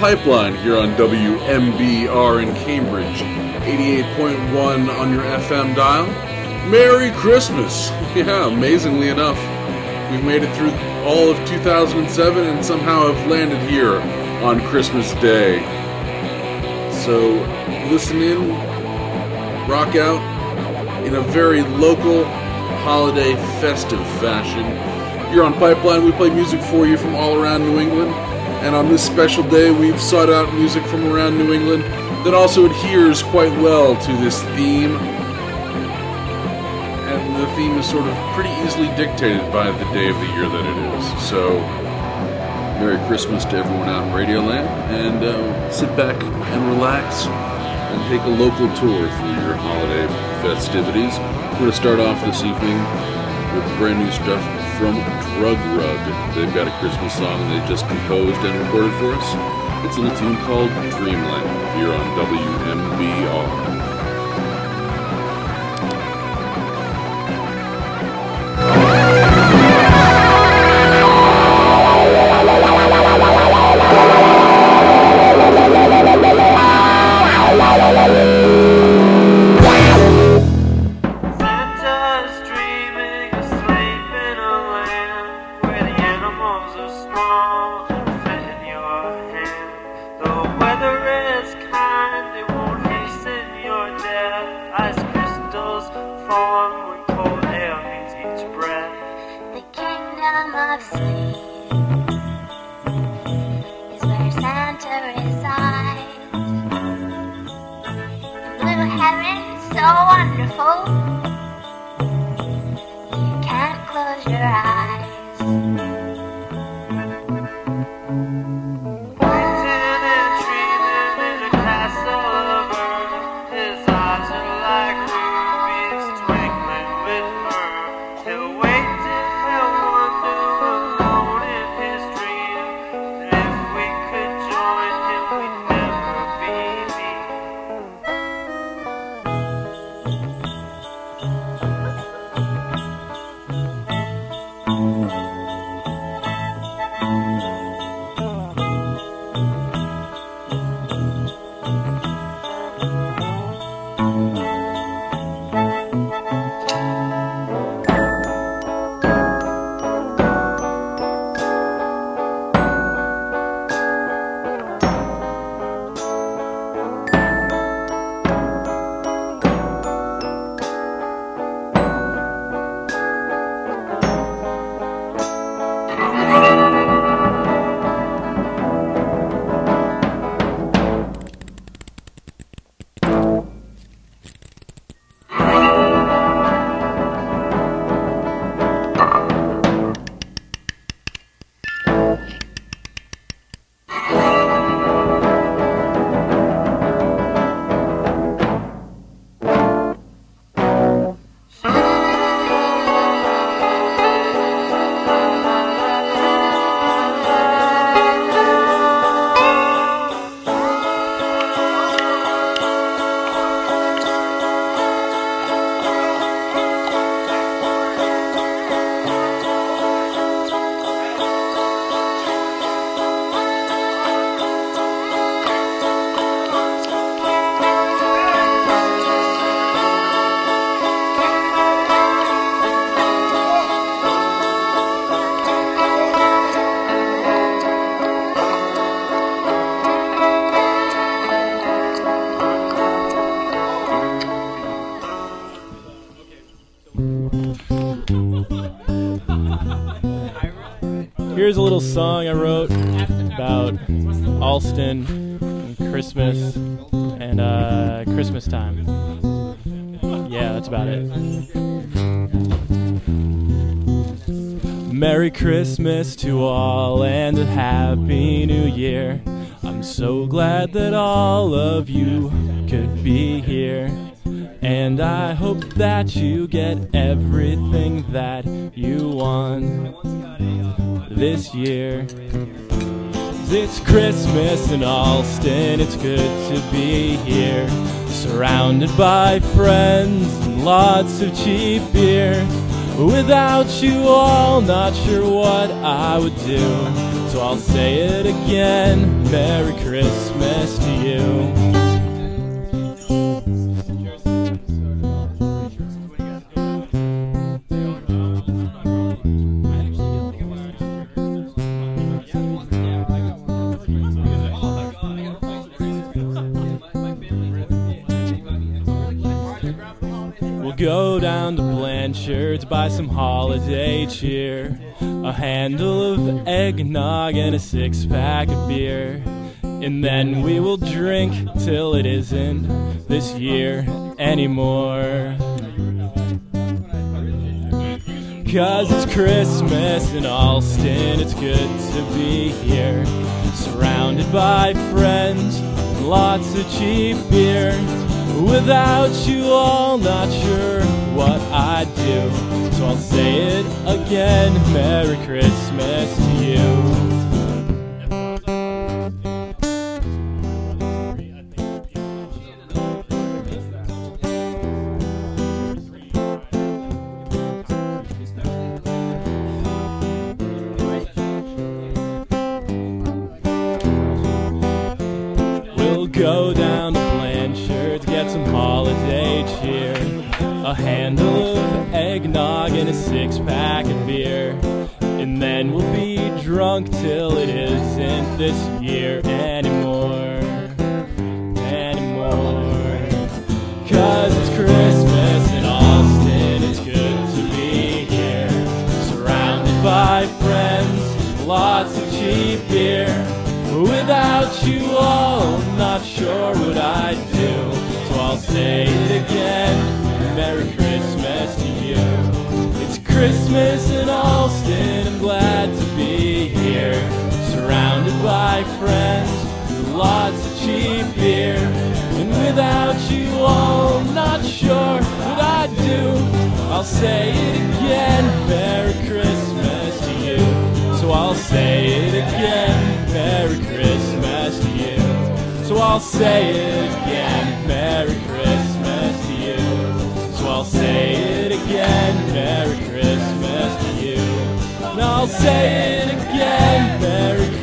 Pipeline here on WMBR in Cambridge, 88.1 on your FM dial. Merry Christmas! Yeah, amazingly enough, we've made it through all of 2007 and somehow have landed here on Christmas Day. So, listen in, rock out in a very local, holiday, festive fashion. Here on Pipeline, we play music for you from all around New England. And on this special day, we've sought out music from around New England that also adheres quite well to this theme. And the theme is sort of pretty easily dictated by the day of the year that it is. So, Merry Christmas to everyone out in Radioland, and uh, sit back and relax and take a local tour through your holiday festivities. We're going to start off this evening with brand new stuff from Drug Rug. They've got a Christmas song they just composed and recorded for us. It's a little tune called Dreamland here on WMBR. Little song I wrote about Allston and Christmas and uh, Christmas time. Yeah, that's about it. Merry Christmas to all and a Happy New Year. I'm so glad that all of you could be here. And I hope that you get everything year. It's Christmas in Allston, it's good to be here. Surrounded by friends and lots of cheap beer. Without you all, not sure what I would do. So I'll say it again Merry Christmas to you. Buy some holiday cheer, a handle of eggnog and a six pack of beer. And then we will drink till it isn't this year anymore. Cause it's Christmas in Allston, it's good to be here. Surrounded by friends, lots of cheap beer. Without you all, not sure what I'd do. So I'll say it again Merry Christmas to you. In Austin, I'm glad to be here. Surrounded by friends, lots of cheap beer. And without you all, I'm not sure what I'd do. I'll say it again Merry Christmas to you. So I'll say it again Merry Christmas to you. So I'll say it again Merry Christmas to you. So I'll say it again Merry Christmas I'll say it again Merry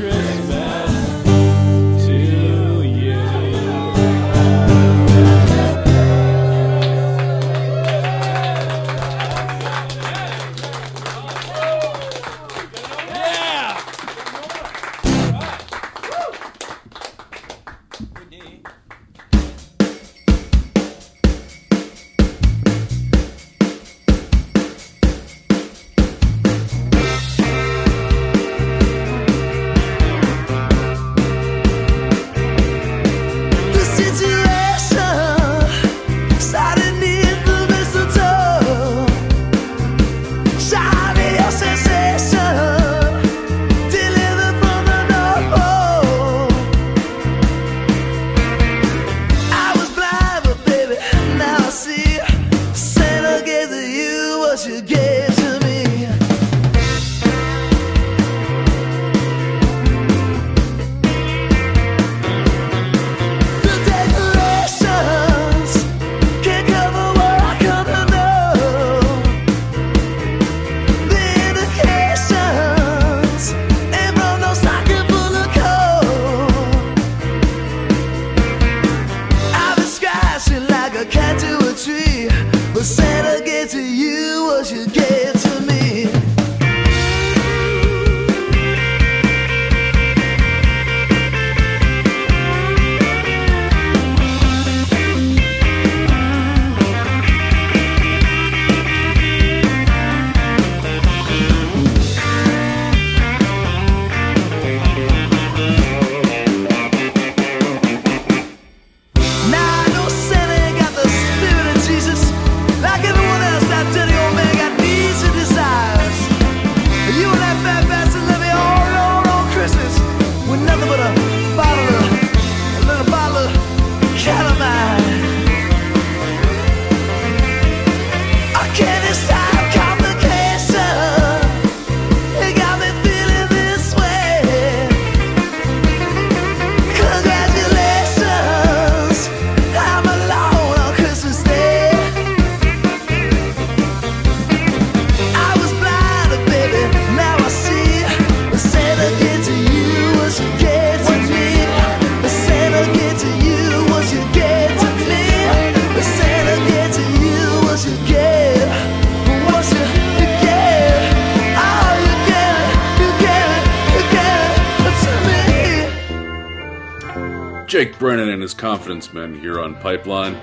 Confidence Men here on Pipeline.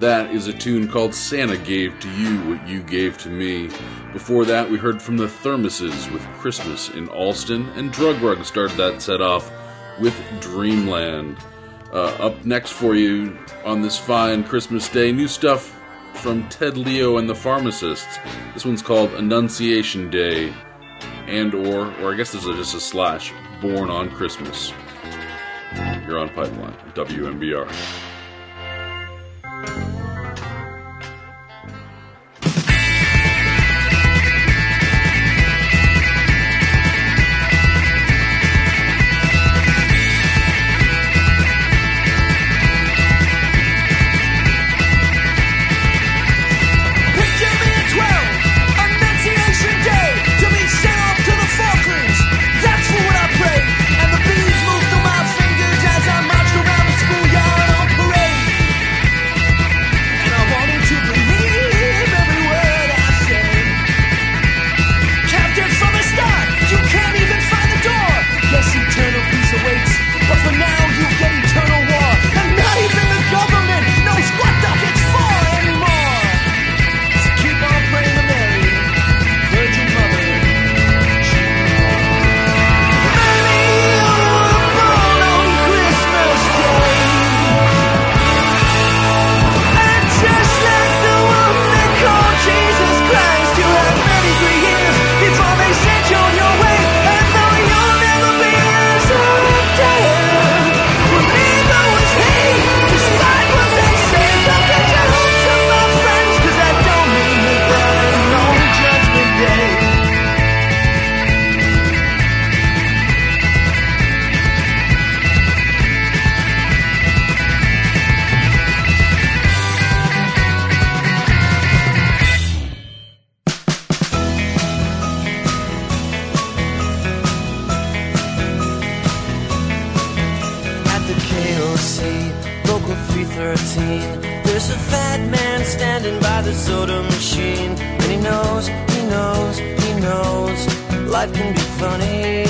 That is a tune called Santa Gave to You What You Gave to Me. Before that, we heard from the Thermoses with Christmas in Allston, and Drug Rug started that set off with Dreamland. Uh, up next for you on this fine Christmas day, new stuff from Ted Leo and the Pharmacists. This one's called Annunciation Day, and or, or I guess there's just a slash, Born on Christmas. You're on Pipeline, WMBR. 313, there's a fat man standing by the soda machine. And he knows, he knows, he knows, life can be funny.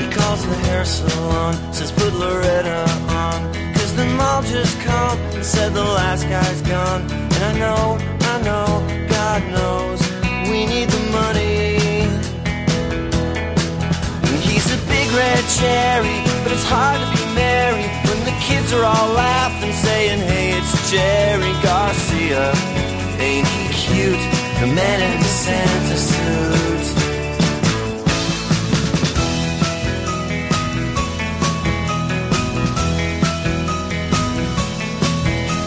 He calls the hair salon, says put Loretta on. Cause the mall just called and said the last guy's gone. And I know, I know, God knows, we need the money. He's a big red cherry, but it's hard to be merry when the kids are all laughing, saying, Hey, it's Jerry Garcia. Ain't he cute? The man in the Santa suit.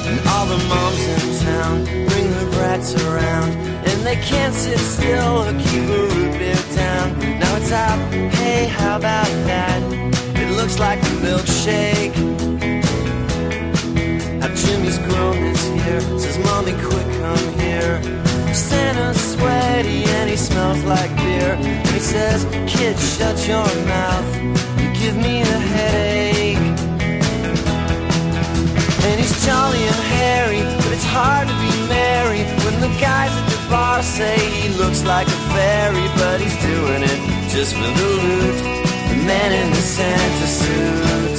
And all the moms in town bring their brats around. And they can't sit still or keep a root beer down. Now it's out, hey, how about that? Looks like a milkshake. Now Jimmy's grown this year, says, Mommy, quick, come here. Santa's sweaty and he smells like beer. He says, Kid, shut your mouth. You give me a headache. And he's jolly and hairy, but it's hard to be merry when the guys at the bar say he looks like a fairy, but he's doing it just for the loot. Man in the Santa suit.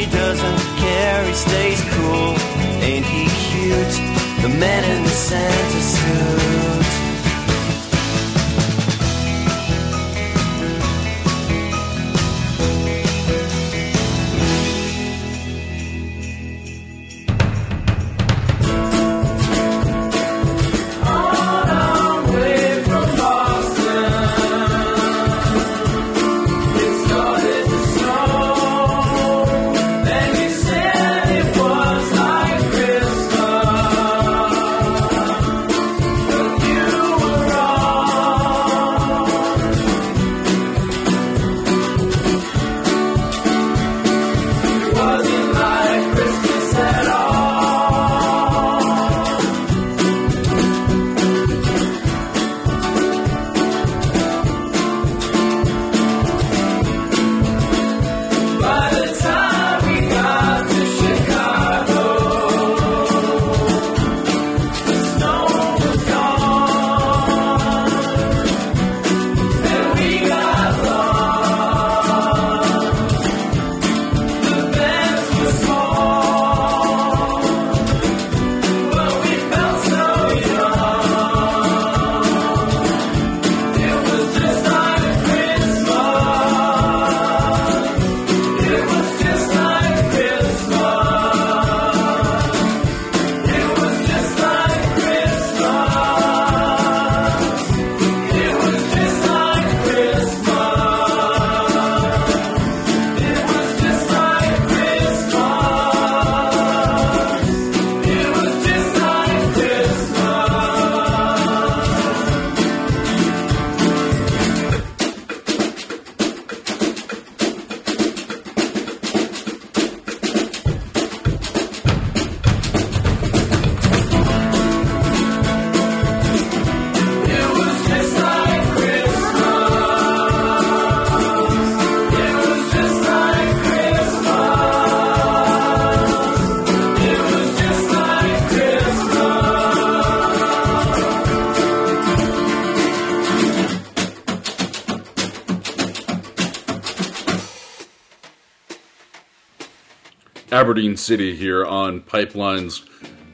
He doesn't care. He stays cool, ain't he cute? The man in the Santa suit. Aberdeen City here on Pipeline's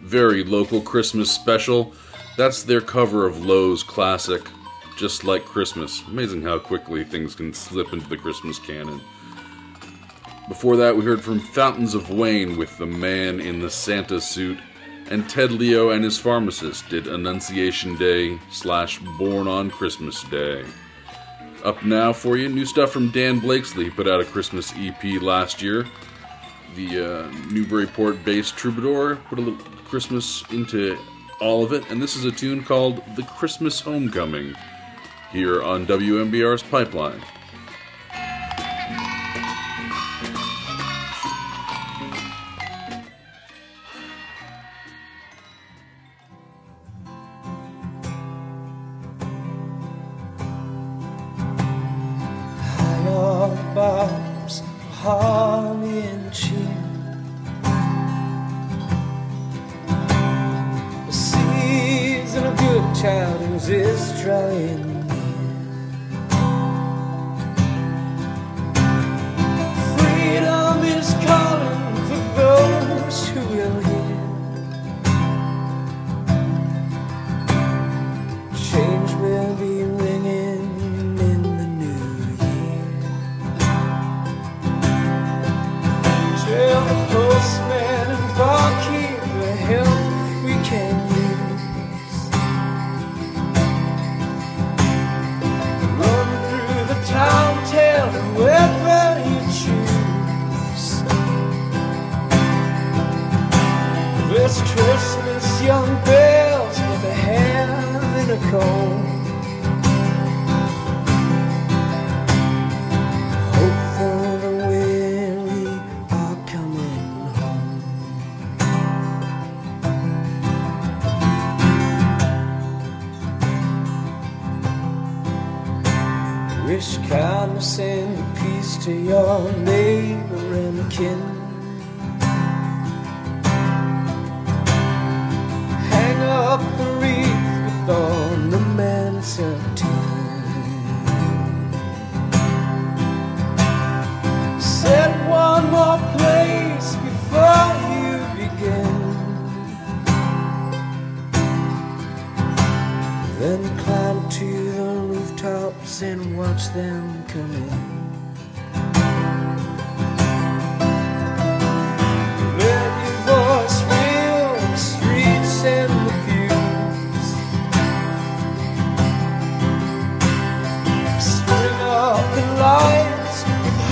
very local Christmas special. That's their cover of Low's classic, Just Like Christmas. Amazing how quickly things can slip into the Christmas canon. Before that, we heard from Fountains of Wayne with The Man in the Santa Suit, and Ted Leo and his pharmacist did Annunciation Day slash Born on Christmas Day. Up now for you, new stuff from Dan Blakeslee, put out a Christmas EP last year. The uh, Newburyport based Troubadour put a little Christmas into all of it, and this is a tune called The Christmas Homecoming here on WMBR's Pipeline. Season of good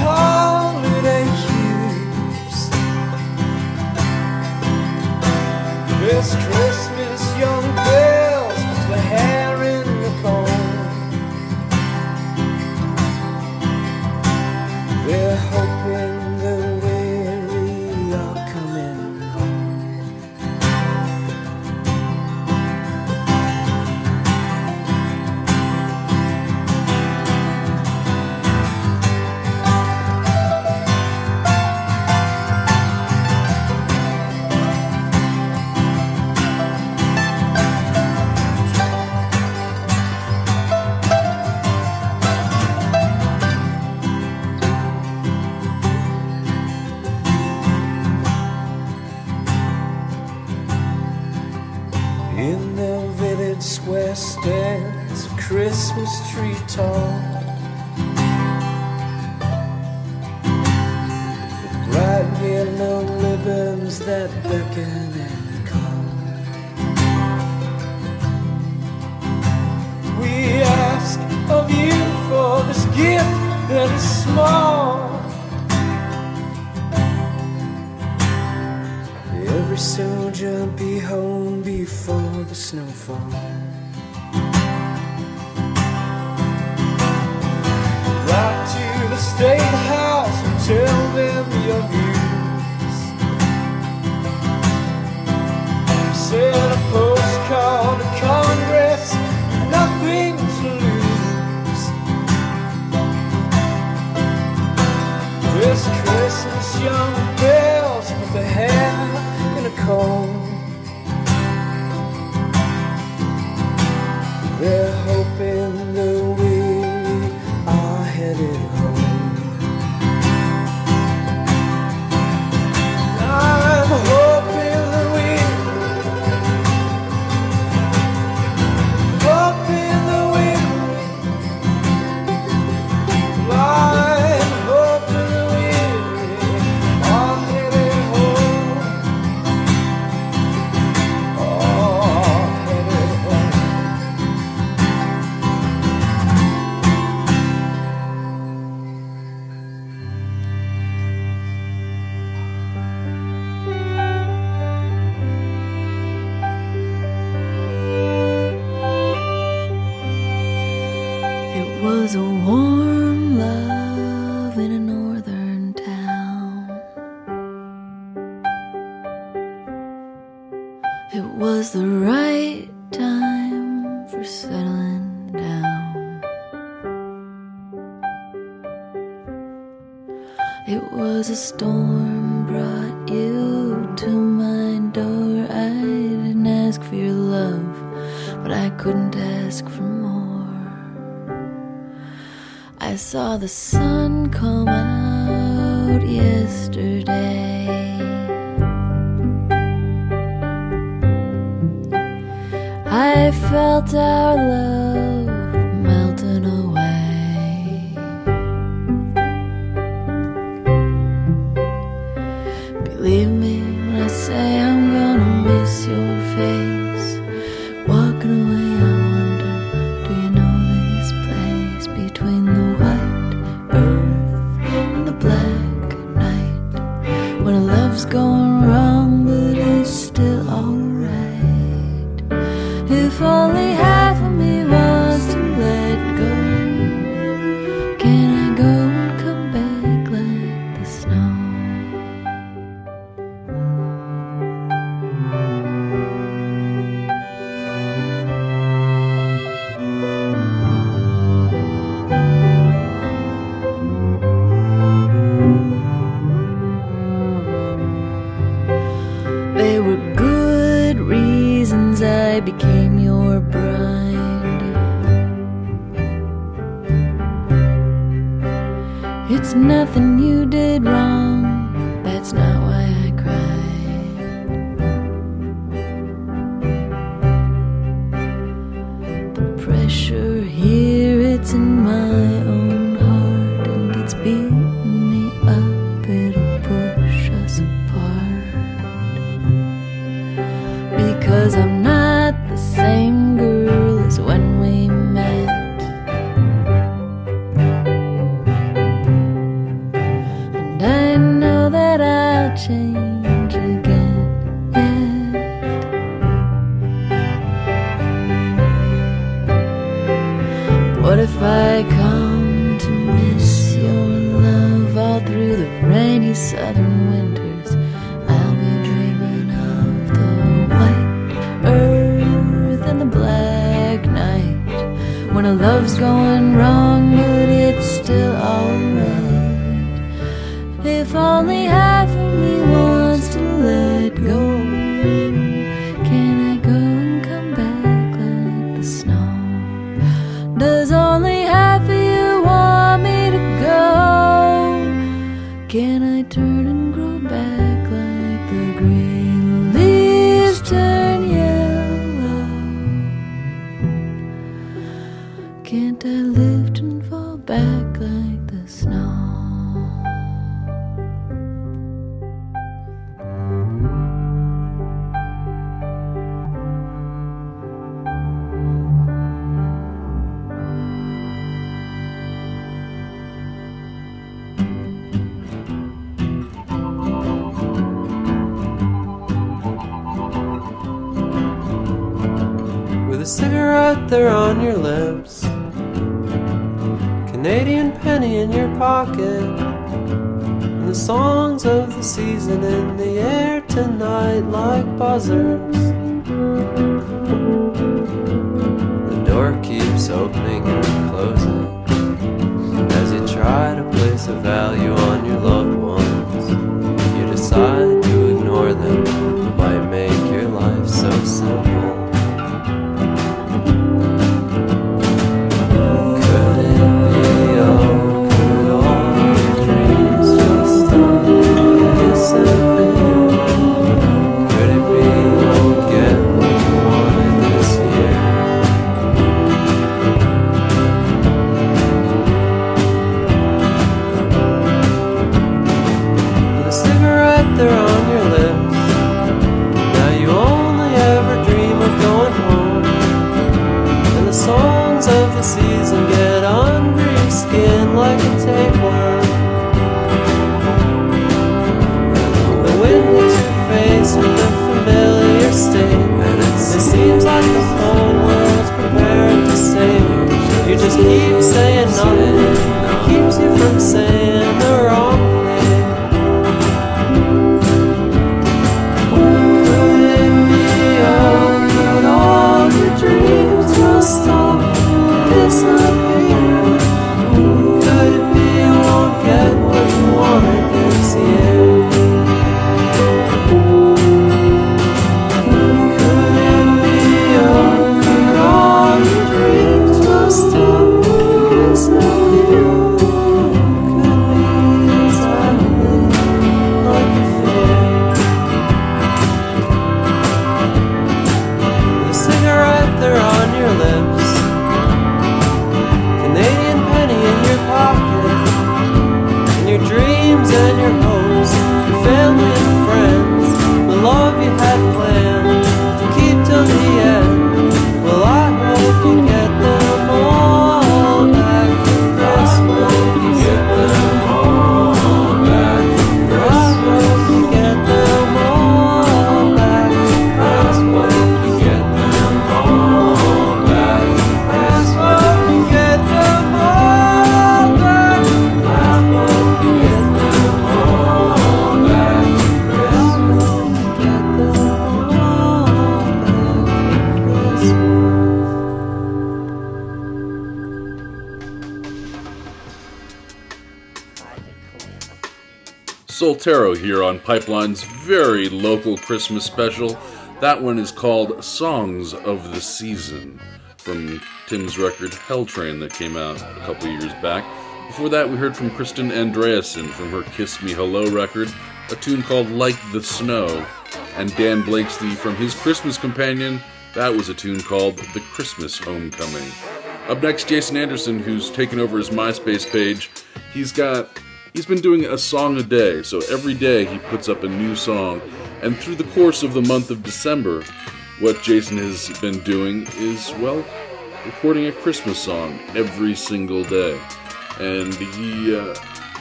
holiday hues. This Christmas, Christmas special. That one is called Songs of the Season from Tim's record Hell Train that came out a couple years back. Before that, we heard from Kristen Andreasen from her Kiss Me Hello record, a tune called Like the Snow, and Dan Blakeslee from his Christmas companion, that was a tune called The Christmas Homecoming. Up next, Jason Anderson, who's taken over his MySpace page. He's got he's been doing a song a day, so every day he puts up a new song. And through the course of the month of December, what Jason has been doing is, well, recording a Christmas song every single day. And he, uh,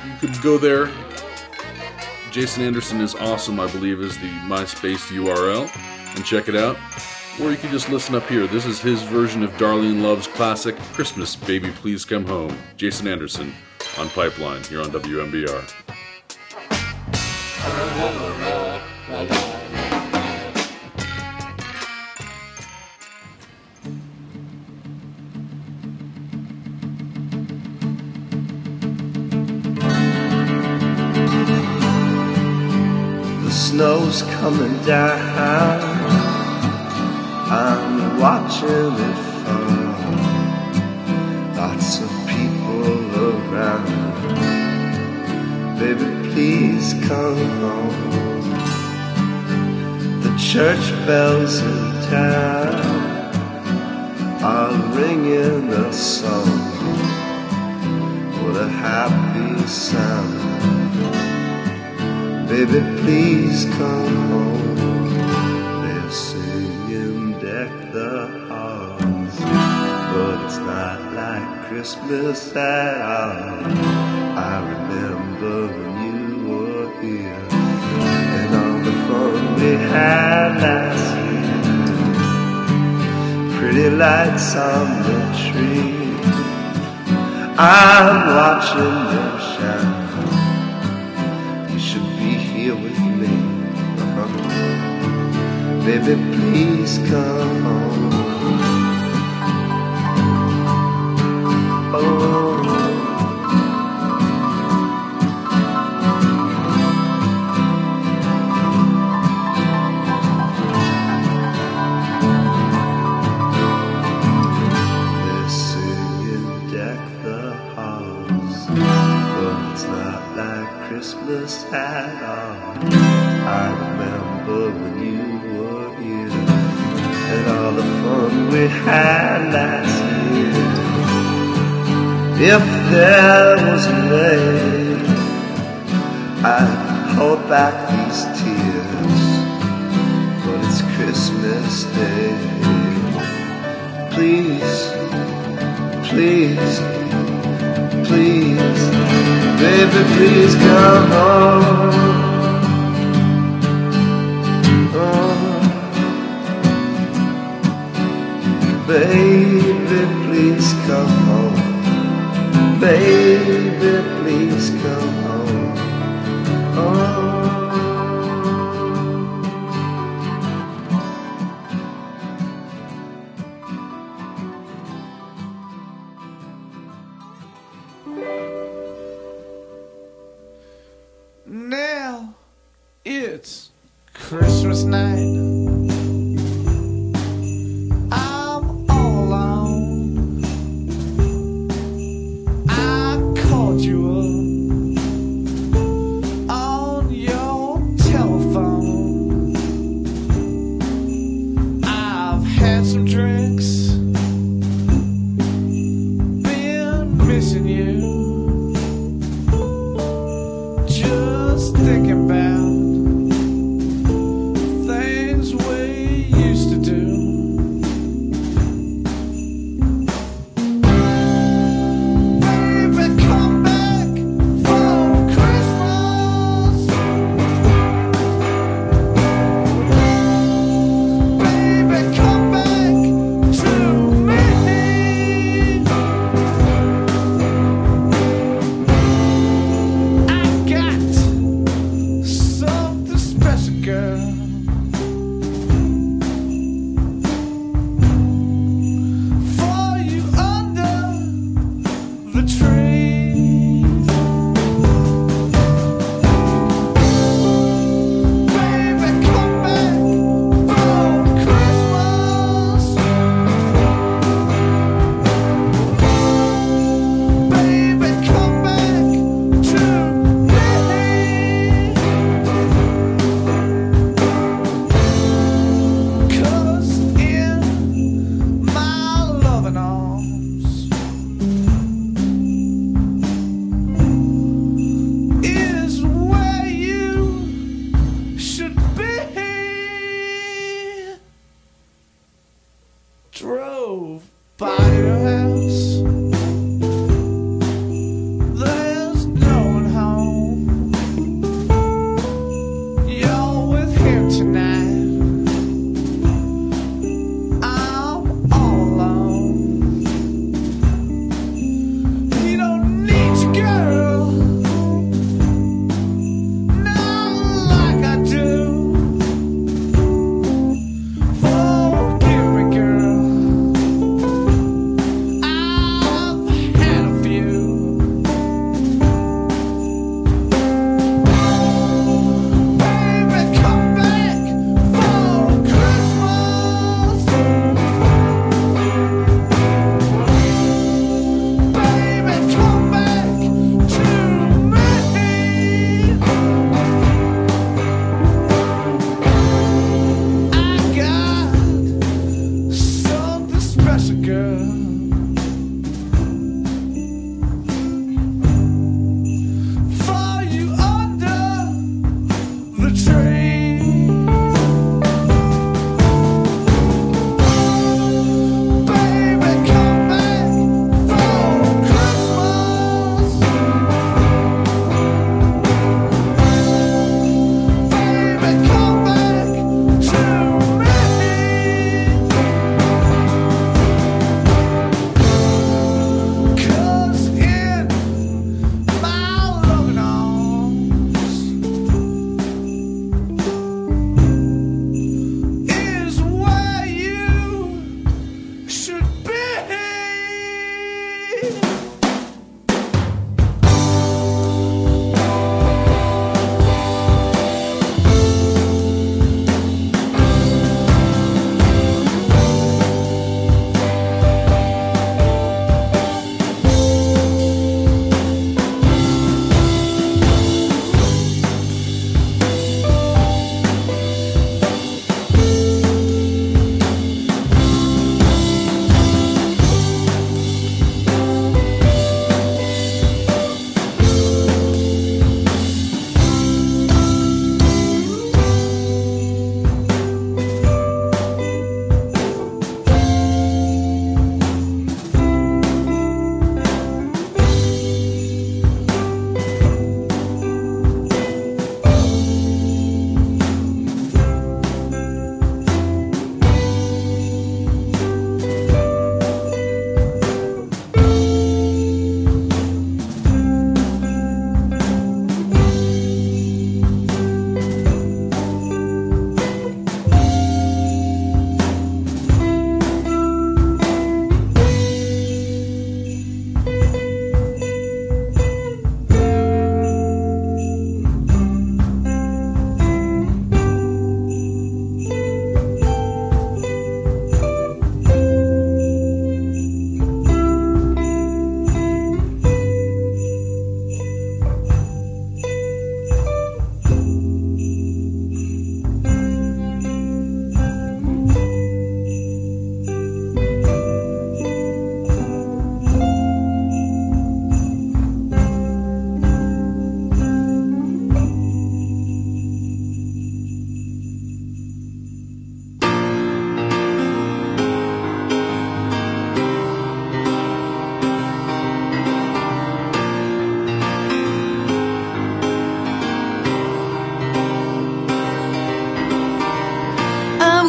you could go there. Jason Anderson is awesome, I believe, is the MySpace URL, and check it out. Or you can just listen up here. This is his version of Darlene Love's classic Christmas Baby Please Come Home. Jason Anderson on Pipeline here on WMBR. The snow's coming down. I'm watching it fall. Lots of people around. Baby, please come home. The church bells in town are ringing a song. What a happy sound. Baby, please come home. They're singing deck the halls, but it's not like Christmas at all. I remember had last year. Pretty lights on the tree. I'm watching them shine. You should be here with me. Baby, please come home. Oh. We had last year. If there was a way, I'd hold back these tears, but it's Christmas Day. Please, please, please, baby, please come home. Baby, please come home. Baby,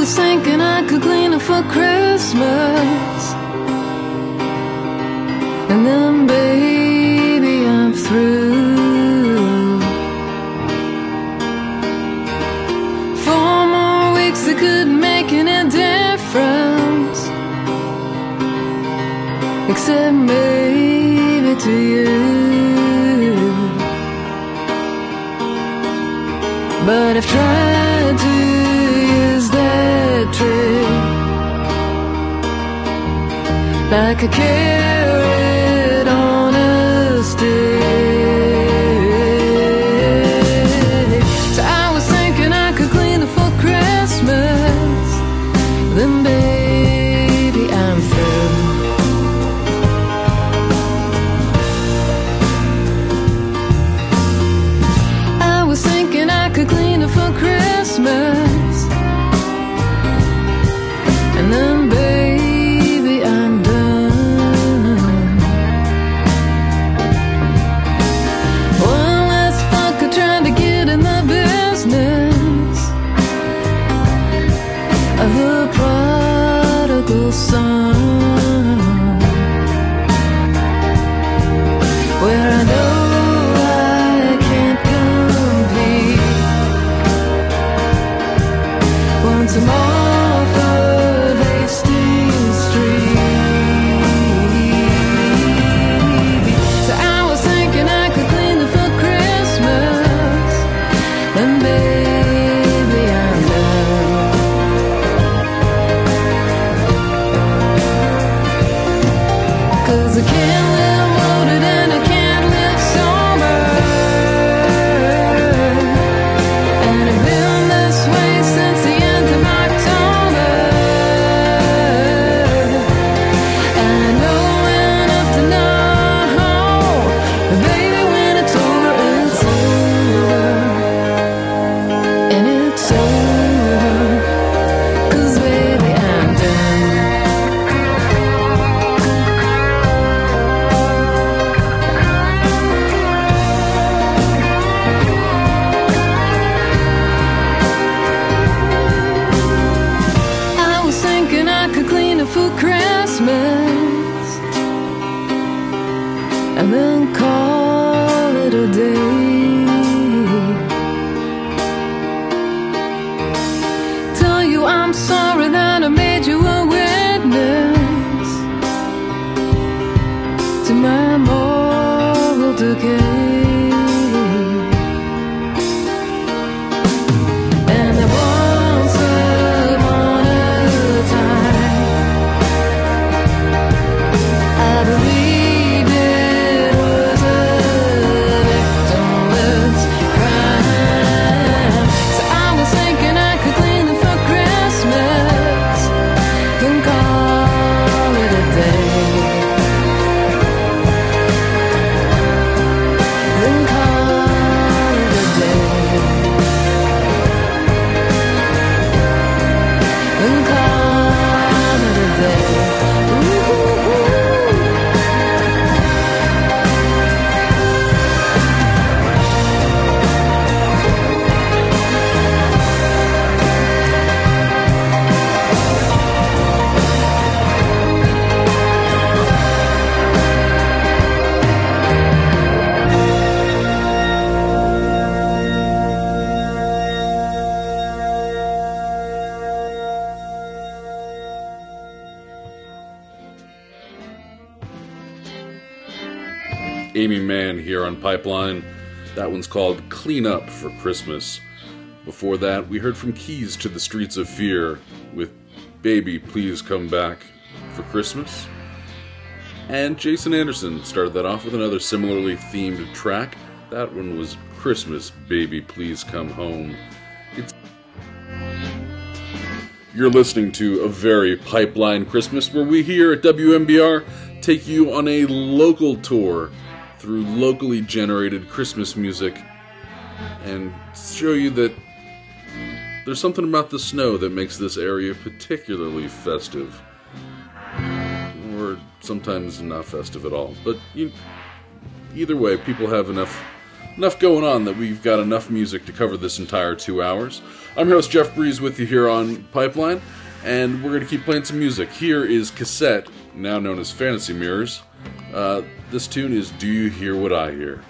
was thinking I could clean it for Christmas. And then baby I'm through. Four more weeks that could make any difference. Except maybe to you. But I've tried like a kid. Cause I can't Pipeline. That one's called Clean Up for Christmas. Before that, we heard from Keys to the Streets of Fear with Baby Please Come Back for Christmas. And Jason Anderson started that off with another similarly themed track. That one was Christmas Baby Please Come Home. It's You're listening to a very pipeline Christmas where we here at WMBR take you on a local tour through locally generated Christmas music and show you that there's something about the snow that makes this area particularly festive. Or sometimes not festive at all. But you, either way, people have enough enough going on that we've got enough music to cover this entire two hours. I'm your host Jeff Breeze with you here on Pipeline, and we're going to keep playing some music. Here is Cassette, now known as Fantasy Mirrors. Uh, this tune is Do You Hear What I Hear?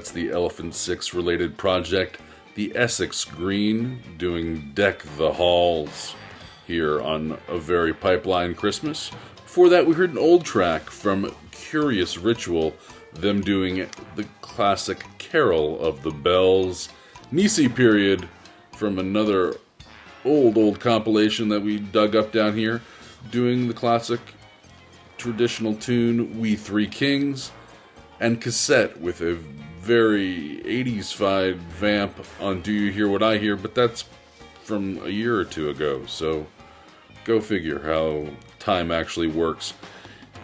That's the Elephant Six related project, the Essex Green, doing Deck the Halls here on a very pipeline Christmas. Before that, we heard an old track from Curious Ritual, them doing the classic Carol of the Bells. Nisi period from another old, old compilation that we dug up down here, doing the classic traditional tune We Three Kings, and cassette with a very 80s vibe vamp on Do You Hear What I Hear, but that's from a year or two ago, so go figure how time actually works.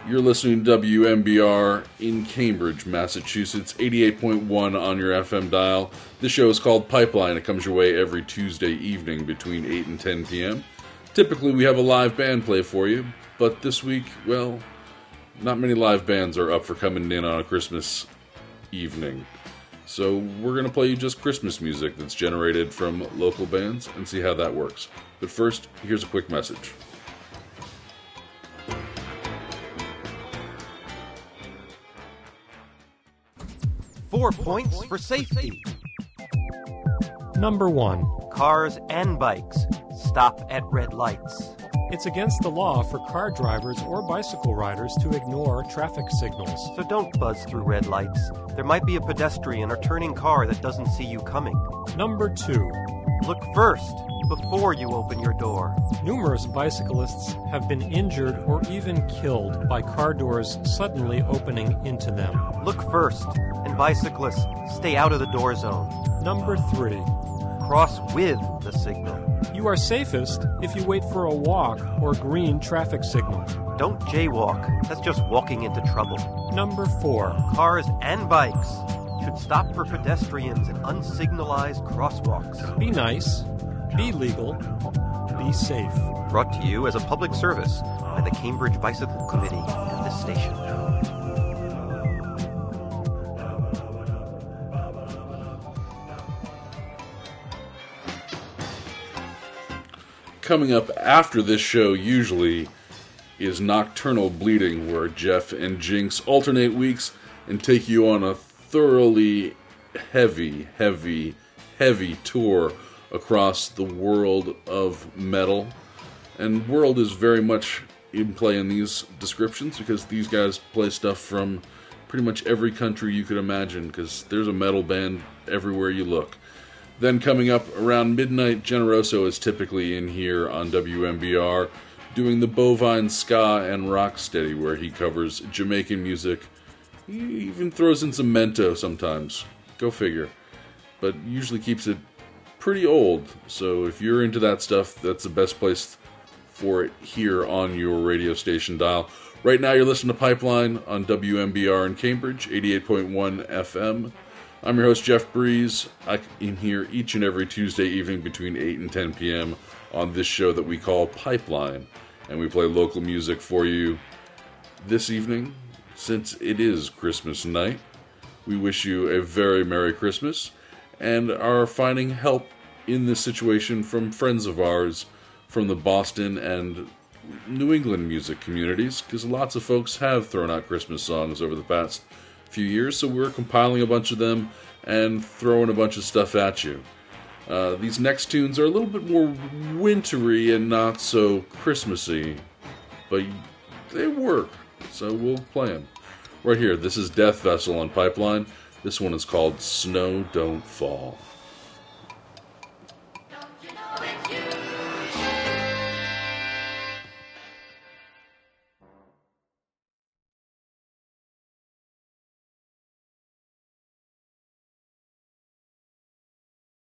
You're listening to WMBR in Cambridge, Massachusetts, 88.1 on your FM dial. This show is called Pipeline. It comes your way every Tuesday evening between 8 and 10 p.m. Typically, we have a live band play for you, but this week, well, not many live bands are up for coming in on a Christmas evening. So we're going to play you just Christmas music that's generated from local bands and see how that works. But first, here's a quick message. Four points for safety. Number one, Cars and bikes stop at red lights. It's against the law for car drivers or bicycle riders to ignore traffic signals. So don't buzz through red lights. There might be a pedestrian or turning car that doesn't see you coming. Number two, Look first before you open your door. numerous bicyclists have been injured or even killed by car doors suddenly opening into them. Look first, and bicyclists, stay out of the door zone. Number three, Cross with the signal. You are safest if you wait for a walk or green traffic signal. Don't jaywalk. That's just walking into trouble. Number four, Cars and bikes should stop for pedestrians in unsignalized crosswalks. be nice, be legal, be safe. Brought to you as a public service by the Cambridge Bicycle Committee and this station. Coming up after this show, usually, is Nocturnal Bleeding, where Jeff and Jinx alternate weeks and take you on a thoroughly heavy, heavy, heavy tour across the world of metal. And world is very much in play in these descriptions because these guys play stuff from pretty much every country you could imagine because there's a metal band everywhere you look. Then coming up around midnight, Generoso is typically in here on WMBR doing the bovine ska and rock rocksteady where he covers Jamaican music. He even throws in some mento sometimes. Go figure. But usually keeps it pretty old. So if you're into that stuff, that's the best place for it here on your radio station dial. Right now, you're listening to Pipeline on WMBR in Cambridge, 88.1 FM. I'm your host, Jeff Breeze. I am here each and every Tuesday evening between 8 and 10 p.m. on this show that we call Pipeline. And we play local music for you this evening, since it is Christmas night. We wish you a very Merry Christmas and are finding help in this situation from friends of ours from the Boston and New England music communities because lots of folks have thrown out Christmas songs over the past few years, so we're compiling a bunch of them and throwing a bunch of stuff at you. Uh, these next tunes are a little bit more wintry and not so Christmassy, but they work, so we'll play them. Right here, this is Death Vessel on Pipeline. This one is called Snow Don't Fall.